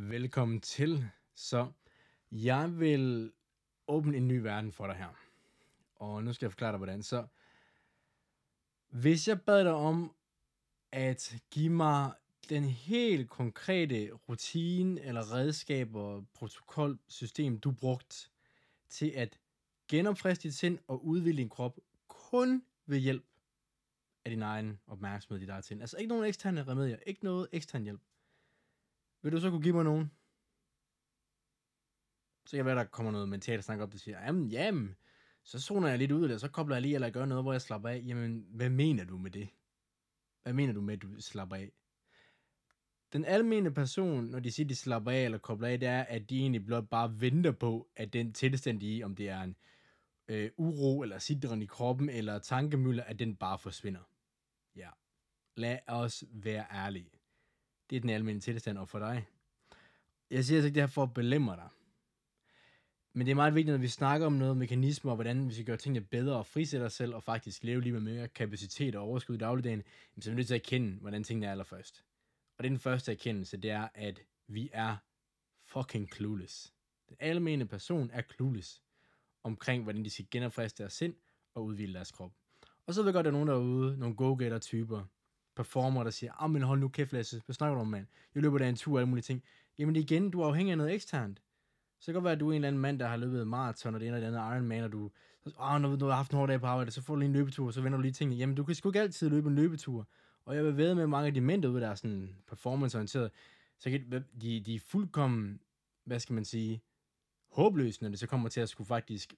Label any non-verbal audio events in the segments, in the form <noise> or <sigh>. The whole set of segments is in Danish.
Velkommen til. Så jeg vil åbne en ny verden for dig her. Og nu skal jeg forklare dig, hvordan. Så hvis jeg bad dig om at give mig den helt konkrete rutine eller redskaber, protokol, system, du brugt til at genopfriske dit sind og udvide din krop kun ved hjælp af din egen opmærksomhed, dit eget sind. Altså ikke nogen eksterne remedier, ikke noget ekstern hjælp. Vil du så kunne give mig nogen? Så kan være, der kommer noget mentalt snak op, der siger, jamen, jamen, så zoner jeg lidt ud eller så kobler jeg lige, eller gør noget, hvor jeg slapper af. Jamen, hvad mener du med det? Hvad mener du med, at du slapper af? Den almindelige person, når de siger, de slapper af eller kobler af, det er, at de egentlig blot bare venter på, at den tilstand, de er i, om det er en øh, uro, eller sidren i kroppen, eller tankemøller, at den bare forsvinder. Ja. Lad os være ærlige. Det er den almindelige tilstand, og for dig. Jeg siger altså ikke det her for at belemre dig. Men det er meget vigtigt, når vi snakker om noget mekanismer, og hvordan vi skal gøre tingene bedre og frisætte os selv, og faktisk leve lige med mere kapacitet og overskud i dagligdagen, så er vi nødt til at erkende, hvordan tingene er allerførst. Og det er den første erkendelse, det er, at vi er fucking clueless. Den almene person er clueless omkring, hvordan de skal genopfriske deres sind og udvide deres krop. Og så ved jeg godt, at der er nogen derude, nogle go-getter-typer, performer, der siger, ah, men hold nu kæft, Lasse, hvad snakker du om, mand? Jeg løber der en tur og alle mulige ting. Jamen igen, du er afhængig af noget eksternt. Så kan godt være, at du er en eller anden mand, der har løbet maraton, og det ene eller andet Ironman, og du, ah, når du har haft en hård dag på arbejde, så får du lige en løbetur, og så vender du lige tingene. Jamen, du kan sgu ikke altid løbe en løbetur. Og jeg vil ved med mange af de mænd derude, der er sådan performanceorienteret, så kan de, de er fuldkommen, hvad skal man sige, håbløse, når det så kommer til at skulle faktisk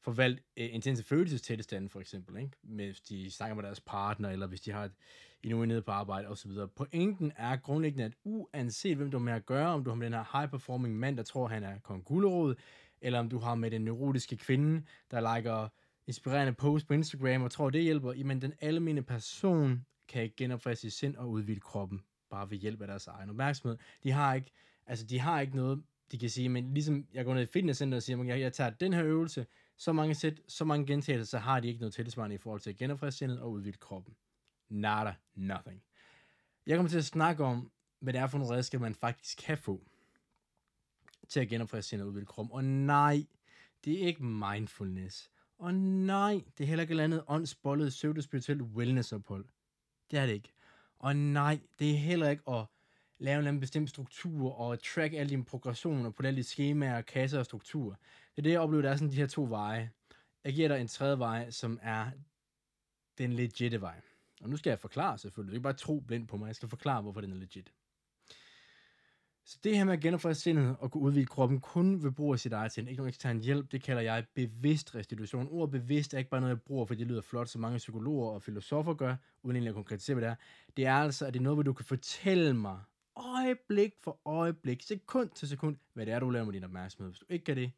forvalt øh, intense følelsestilstande, for eksempel, ikke? Med, hvis de snakker med deres partner, eller hvis de har et, en nede på arbejde, osv. Pointen er grundlæggende, at uanset hvem du har med at gøre, om du har med den her high-performing mand, der tror, han er kong gulerod, eller om du har med den neurotiske kvinde, der liker inspirerende post på Instagram, og tror, det hjælper, jamen den almindelige person kan ikke genopfriske sit sind og udvide kroppen, bare ved hjælp af deres egen opmærksomhed. De har ikke, altså de har ikke noget, de kan sige, men ligesom jeg går ned i fitnesscenter og siger, jeg, jeg tager den her øvelse, så mange sæt, så mange gentagelser, så har de ikke noget tilsvarende i forhold til at genopfriske sindet og udvide kroppen. Nada, nothing. Jeg kommer til at snakke om, hvad det er for nogle redskaber, man faktisk kan få til at genopfriske sindet og udvide kroppen. Og nej, det er ikke mindfulness. Og nej, det er heller ikke et eller andet åndsbollet, pseudo-spirituelt wellnessophold. Det er det ikke. Og nej, det er heller ikke at lave en eller anden bestemt struktur og track alle dine progressioner på alle de skemaer, kasser og strukturer. Det er det, jeg oplever, der er sådan de her to veje. Jeg giver dig en tredje vej, som er den legitte vej. Og nu skal jeg forklare selvfølgelig. Du ikke bare tro blind på mig. Jeg skal forklare, hvorfor den er legit. Så det her med at genopfriske sindet og kunne udvide kroppen kun ved brug af sit eget sind, ikke nogen ekstern hjælp, det kalder jeg bevidst restitution. Ordet bevidst er ikke bare noget, jeg bruger, fordi det lyder flot, som mange psykologer og filosofer gør, uden egentlig at konkretisere, hvad det er. Det er altså, at det er noget, hvor du kan fortælle mig øjeblik for øjeblik, sekund til sekund, hvad det er, du laver med din opmærksomhed. Hvis du ikke kan det,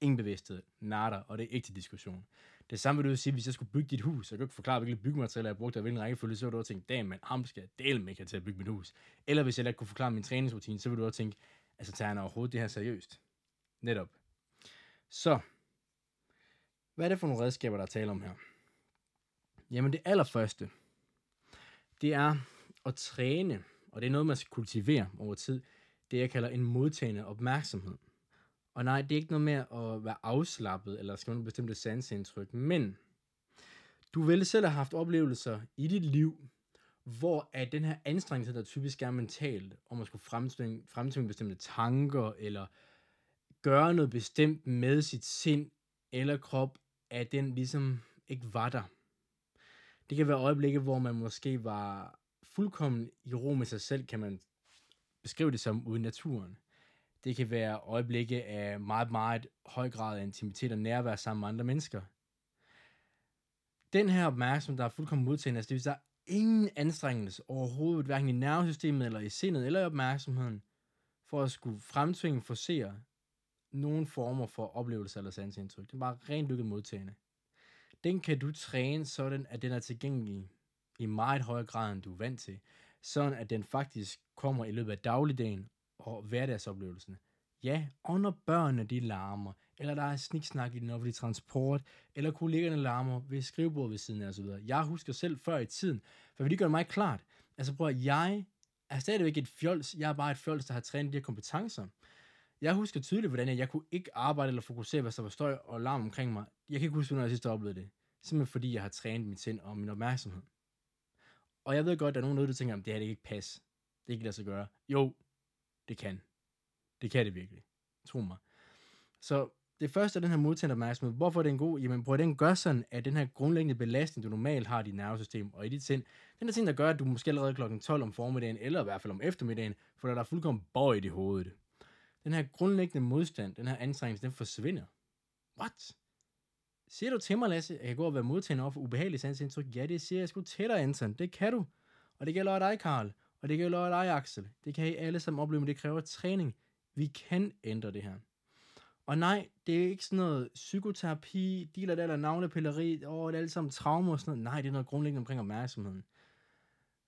ingen bevidsthed, nada, og det er ikke til diskussion. Det samme vil du sige, hvis jeg skulle bygge dit hus, så kan ikke forklare, hvilke byggematerialer jeg brugte, og hvilken rækkefølge, så vil du også tænke, damn man, ham skal jeg dele med til at bygge mit hus. Eller hvis jeg ikke kunne forklare min træningsrutine, så vil du også tænke, altså tager han overhovedet det her seriøst? Netop. Så, hvad er det for nogle redskaber, der er tale om her? Jamen det allerførste, det er at træne, og det er noget, man skal kultivere over tid, det jeg kalder en modtagende opmærksomhed. Og nej, det er ikke noget med at være afslappet, eller skal man bestemte sansindtryk, men du vil selv have haft oplevelser i dit liv, hvor at den her anstrengelse, der typisk er mentalt, om at skulle fremtvinge, fremtvinge bestemte tanker, eller gøre noget bestemt med sit sind eller krop, at den ligesom ikke var der. Det kan være øjeblikke, hvor man måske var fuldkommen i ro med sig selv, kan man beskrive det som uden naturen. Det kan være øjeblikke af meget, meget høj grad af intimitet og nærvær sammen med andre mennesker. Den her opmærksomhed, der er fuldkommen modtagende, altså det vil sige, ingen anstrengelse overhovedet, hverken i nervesystemet eller i sindet eller i opmærksomheden, for at skulle fremtvinge, forsere nogen former for oplevelse eller sansindtryk. Det er bare rent lykket modtagende. Den kan du træne sådan, at den er tilgængelig i meget højere grad, end du er vant til. Sådan, at den faktisk kommer i løbet af dagligdagen og hverdagsoplevelsen. Ja, og når børnene de larmer, eller der er sniksnak i den offentlige transport, eller kollegerne larmer ved skrivebordet ved siden af osv. Jeg husker selv før i tiden, for vi gør det meget klart, altså prøv at jeg er stadigvæk et fjols. Jeg er bare et fjols, der har trænet de her kompetencer. Jeg husker tydeligt, hvordan jeg, kunne ikke arbejde eller fokusere, hvis der var støj og larm omkring mig. Jeg kan ikke huske, når jeg sidst oplevede det. Simpelthen fordi, jeg har trænet mit sind og min opmærksomhed. Og jeg ved godt, at der er nogen derude, der tænker, at det her det kan ikke passe. Det kan ikke lade sig gøre. Jo, det kan. Det kan det virkelig. Tro mig. Så det første er den her modtagende opmærksomhed. Hvorfor er den god? Jamen prøv at den gør sådan, at den her grundlæggende belastning, du normalt har i dit nervesystem og i dit sind, den er ting, der gør, at du måske allerede klokken 12 om formiddagen, eller i hvert fald om eftermiddagen, for der er fuldkommen bøjet i hovedet. Den her grundlæggende modstand, den her anstrengelse, den forsvinder. What? Siger du til mig, Lasse, at jeg kan gå og være modtagende over for ubehagelige sansindtryk? Ja, det siger jeg sgu til dig, Anton. Det kan du. Og det gælder dig, Karl. Og det gælder dig, Axel. Det kan I alle sammen opleve, men det kræver træning. Vi kan ændre det her. Og nej, det er ikke sådan noget psykoterapi, dealer det eller navlepilleri, og det er alt sammen traumer og sådan noget. Nej, det er noget grundlæggende omkring opmærksomheden.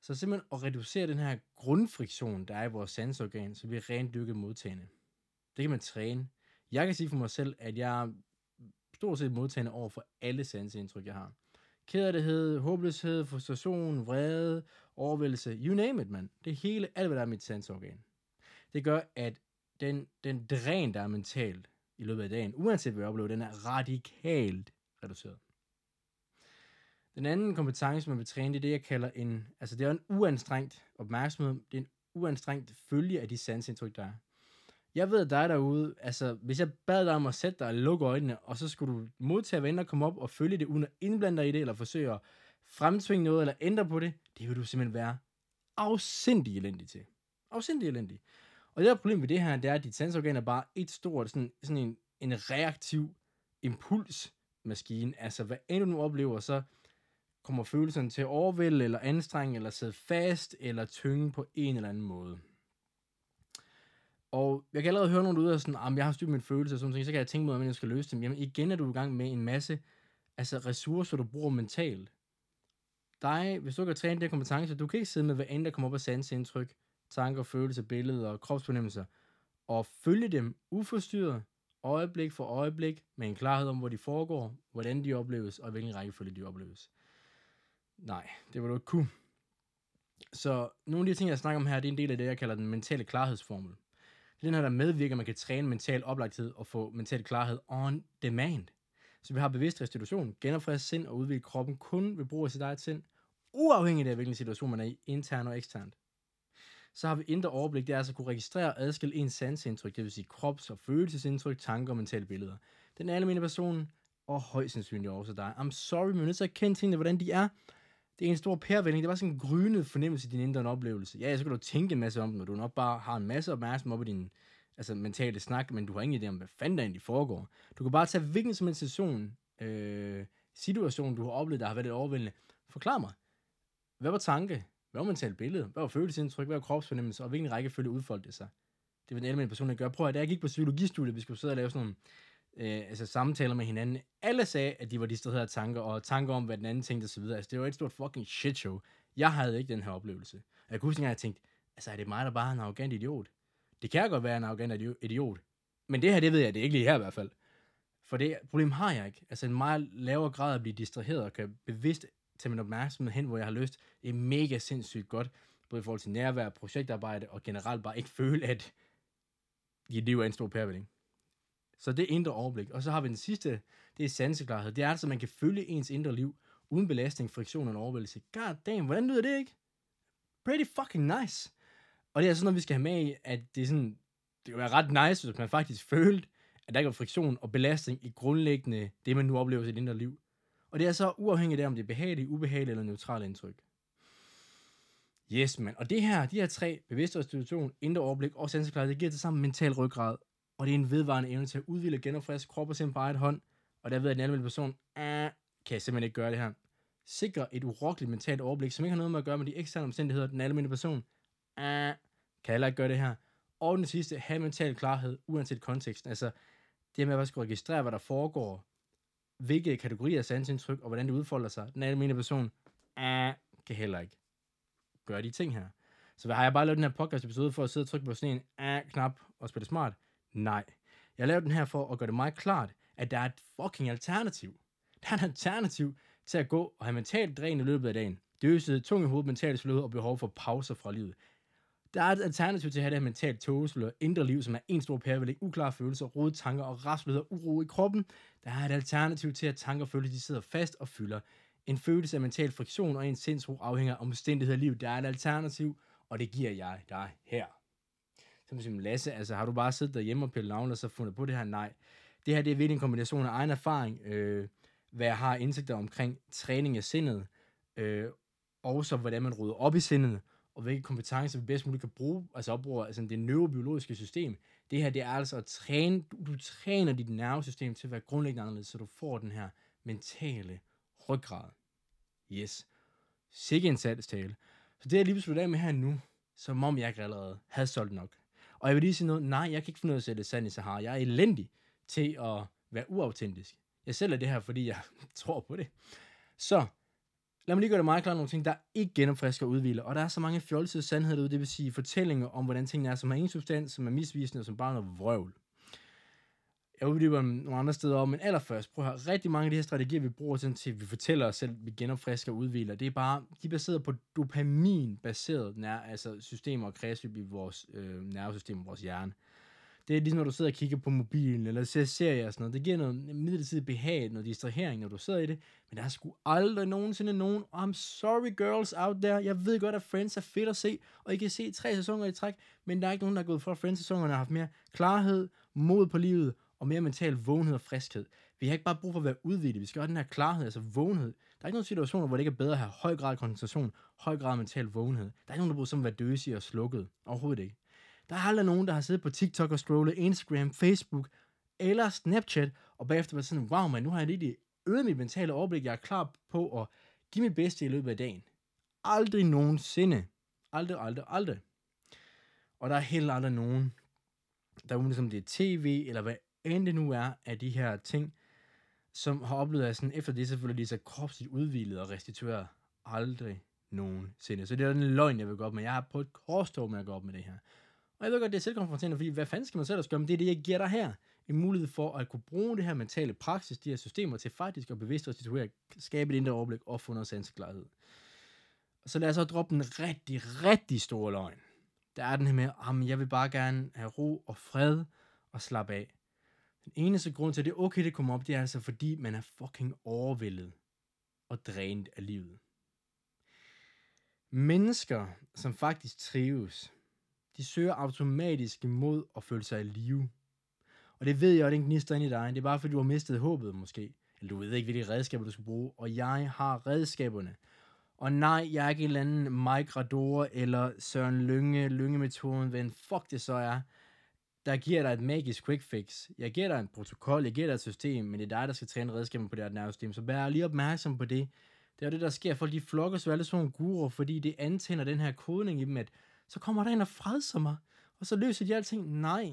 Så simpelthen at reducere den her grundfriktion, der er i vores sansorgan, så vi er rent dykket modtagende. Det kan man træne. Jeg kan sige for mig selv, at jeg stort set modtagende over for alle sansindtryk, jeg har. Kederlighed, håbløshed, frustration, vrede, overvældelse, you name it, man. Det hele, alt hvad der er mit sansorgan. Det gør, at den, den dræn, der er mentalt, i løbet af dagen, uanset hvad jeg oplever, den er radikalt reduceret. Den anden kompetence, man vil træne, det er det, jeg kalder en, altså det er en uanstrengt opmærksomhed, det er en uanstrengt følge af de sansindtryk, der er. Jeg ved dig derude, altså hvis jeg bad dig om at sætte dig og lukke øjnene, og så skulle du modtage, hvad der komme op og følge det, uden at indblande dig i det, eller forsøge at fremtvinge noget, eller ændre på det, det vil du simpelthen være afsindig elendig til. Afsindig elendig. Og det der problem ved det her, det er, at dit sansorgan er bare et stort, sådan, sådan en, en reaktiv impulsmaskine. Altså, hvad end du nu oplever, så kommer følelserne til at overvælde, eller anstrenge, eller sidde fast, eller tynge på en eller anden måde. Og jeg kan allerede høre nogen ud af sådan, at jeg har styr på mine følelser, og sådan ting, så kan jeg tænke mig, hvordan jeg skal løse dem. Jamen igen er du i gang med en masse altså ressourcer, du bruger mentalt. Dig, hvis du kan træne de kompetencer, du kan ikke sidde med, hvad end der kommer op af sansindtryk, tanker, følelser, billeder og kropsfornemmelser, og følge dem uforstyrret, øjeblik for øjeblik, med en klarhed om, hvor de foregår, hvordan de opleves, og hvilken rækkefølge de opleves. Nej, det var du ikke kunne. Så nogle af de ting, jeg snakker om her, det er en del af det, jeg kalder den mentale klarhedsformel. Den her, der medvirker, at man kan træne mental oplagthed og få mental klarhed on demand. Så vi har bevidst restitution, genopfrisk sind og udvikle kroppen kun ved brug af sit eget sind, uafhængigt af hvilken situation man er i, internt og eksternt så har vi indre overblik, det er altså at kunne registrere og adskille ens sansindtryk, det vil sige krops- og følelsesindtryk, tanker og mentale billeder. Den almindelige person, og højst sandsynligt også dig. I'm sorry, men vi er nødt til at kende tingene, hvordan de er. Det er en stor pærvending. Det var sådan en grynet fornemmelse i din indre oplevelse. Ja, så kan du tænke en masse om den, og du nok bare har en masse opmærksomhed op i din altså, mentale snak, men du har ingen idé om, hvad fanden der egentlig foregår. Du kan bare tage hvilken som helst situation, øh, situation, du har oplevet, der har været lidt overvældende. Forklar mig. Hvad var tanke? Hvad var mentalt billede? Hvad var følelsesindtryk? Hvad var kropsfornemmelse? Og hvilken rækkefølge udfoldte det sig? Det var den element person, der gør. Prøv at da jeg gik på psykologistudiet, vi skulle sidde og lave sådan nogle øh, altså samtaler med hinanden. Alle sagde, at de var distraherede tanker, og tanker om, hvad den anden tænkte osv. Altså, det var et stort fucking shit show. Jeg havde ikke den her oplevelse. Jeg kunne huske, at jeg tænkte, altså, er det mig, der bare er en arrogant idiot? Det kan godt være en arrogant idiot. Men det her, det ved jeg, det er ikke lige her i hvert fald. For det problem har jeg ikke. Altså en meget lavere grad at blive distraheret og kan bevidst tage min opmærksomhed hen, hvor jeg har lyst, er mega sindssygt godt, både i forhold til nærvær, projektarbejde, og generelt bare ikke føle, at dit liv er en stor pærvælling. Så det er indre overblik. Og så har vi den sidste, det er sanseklarhed. Det er altså, at man kan følge ens indre liv, uden belastning, friktion og overvældelse. God damn, hvordan lyder det ikke? Pretty fucking nice. Og det er altså noget, vi skal have med i, at det er sådan, det kan være ret nice, hvis man faktisk følte, at der ikke var friktion og belastning i grundlæggende det, man nu oplever i sit indre liv. Og det er så uafhængigt af, om det er behageligt, ubehageligt eller neutralt indtryk. Yes, man. Og det her, de her tre, bevidst indre overblik og sanseklarhed, det giver til sammen mental ryggrad. Og det er en vedvarende evne til at udvide og genopfriske kroppen og sind på eget hånd. Og der ved, at den person, ah, kan jeg simpelthen ikke gøre det her. Sikre et urokkeligt mentalt overblik, som ikke har noget med at gøre med de eksterne omstændigheder, den almindelige person, ah, kan heller ikke gøre det her. Og den sidste, have mental klarhed, uanset konteksten. Altså, det med at skulle registrere, hvad der foregår, hvilke kategorier af sansindtryk, og hvordan det udfolder sig. Den almindelige person ah, kan heller ikke gøre de ting her. Så har jeg bare lavet den her podcast episode for at sidde og trykke på sådan en ah-knap og spille smart? Nej. Jeg lavede den her for at gøre det meget klart, at der er et fucking alternativ. Der er et alternativ til at gå og have mentalt dræn i løbet af dagen. Døse, tung i hovedet, mentalt sløhed og behov for pauser fra livet. Der er et alternativ til at have det her mentalt togeslør, indre liv, som er en stor pærevældig, uklare følelser, rode tanker og rastløshed og uro i kroppen. Der er et alternativ til, at tanker og følelser de sidder fast og fylder. En følelse af mental friktion og en sindsro afhænger af omstændigheder i livet. Der er et alternativ, og det giver jeg dig her. Så siger Lasse, altså har du bare siddet derhjemme og pillet navn og så fundet på det her? Nej. Det her det er virkelig en kombination af egen erfaring, øh, hvad jeg har indsigter omkring træning af sindet, øh, og så hvordan man rydder op i sindet, og hvilke kompetencer vi bedst muligt kan bruge, altså opbruge altså det neurobiologiske system. Det her, det er altså at træne, du, du træner dit nervesystem til at være grundlæggende anderledes, så du får den her mentale ryggrad. Yes. Sikke en tale. Så det er jeg lige slutte af med her nu, som om jeg ikke allerede havde solgt nok. Og jeg vil lige sige noget, nej, jeg kan ikke finde ud af at sætte sand i Sahara. Jeg er elendig til at være uautentisk. Jeg sælger det her, fordi jeg <laughs> tror på det. Så, lad mig lige gøre det meget klart nogle ting, der ikke genopfrisker og udviler. Og der er så mange fjolsede sandheder derude, det vil sige fortællinger om, hvordan tingene er, som har ingen substans, som er misvisende, og som bare er noget vrøvl. Jeg uddyber nogle andre steder om, men allerførst, prøv at høre, rigtig mange af de her strategier, vi bruger til, at vi fortæller os selv, at vi genopfrisker og udviler, det er bare, de er baseret på dopamin-baseret nær, altså systemer og kredsløb i vores øh, nervesystem, vores hjerne. Det er ligesom, når du sidder og kigger på mobilen, eller ser serier og sådan noget. Det giver noget midlertidigt behag, noget distrahering, når du sidder i det. Men der er sgu aldrig nogensinde nogen, I'm sorry girls out there, jeg ved godt, at Friends er fedt at se, og I kan se tre sæsoner i træk, men der er ikke nogen, der er gået fra Friends-sæsonerne og har haft mere klarhed, mod på livet, og mere mental vågenhed og friskhed. Vi har ikke bare brug for at være udvidet, vi skal have den her klarhed, altså vågenhed. Der er ikke nogen situationer, hvor det ikke er bedre at have høj grad af koncentration, høj grad af mental vågenhed. Der er ikke nogen, der bruger som at være døsig og slukket. Overhovedet ikke. Der er aldrig nogen, der har siddet på TikTok og scrollet Instagram, Facebook eller Snapchat, og bagefter været sådan, wow man, nu har jeg lige øget mit mentale overblik, jeg er klar på at give mit bedste i løbet af dagen. Aldrig nogensinde. Aldrig, aldrig, aldrig. Og der er heller aldrig nogen, der er som det er tv, eller hvad end det nu er af de her ting, som har oplevet, at sådan, efter det selvfølgelig lige så kropsligt udvildet og restitueret. Aldrig nogensinde. Så det er den løgn, jeg vil gå op med. Jeg har på et korstog med at gå op med det her. Og jeg ved godt, det er selvkonfronterende, fordi hvad fanden skal man selv gøre? Men det er det, jeg giver dig her. En mulighed for at kunne bruge det her mentale praksis, de her systemer, til faktisk at bevidst restituere, skabe et indre overblik og få noget sanseklarhed. klarhed. så lad os så droppe en rigtig, rigtig stor løgn. Der er den her med, at jeg vil bare gerne have ro og fred og slappe af. Den eneste grund til, at det er okay, det kommer op, det er altså fordi, man er fucking overvældet og drænet af livet. Mennesker, som faktisk trives, de søger automatisk imod at føle sig i live. Og det ved jeg, at den gnister ind i dig. Det er bare fordi, du har mistet håbet måske. Eller du ved ikke, hvilke redskaber du skal bruge. Og jeg har redskaberne. Og nej, jeg er ikke en eller anden Mike Rador eller Søren Lynge, Lynge-metoden, hvad fuck det så er, der giver dig et magisk quick fix. Jeg giver dig en protokol, jeg giver dig et system, men det er dig, der skal træne redskaber på det her nervesystem. Så vær lige opmærksom på det. Det er det, der sker. Folk de flokker så alle sådan nogle guruer, fordi det antænder den her kodning i dem, at så kommer der en og fredser mig, og så løser de alting. Nej.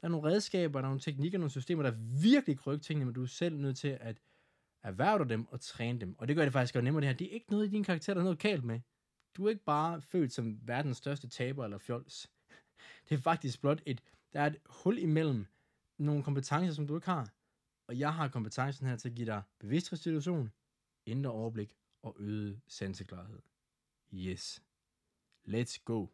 Der er nogle redskaber, der er nogle teknikker, nogle systemer, der virkelig krykker tingene, men du er selv nødt til at erhverve dem og træne dem. Og det gør det faktisk godt nemmere det her. Det er ikke noget i din karakter, der er noget galt med. Du er ikke bare født som verdens største taber eller fjols. <laughs> Det er faktisk blot et, der er et hul imellem nogle kompetencer, som du ikke har. Og jeg har kompetencen her til at give dig bevidst restitution, indre overblik og øget sanseklarhed. Yes. Let's go.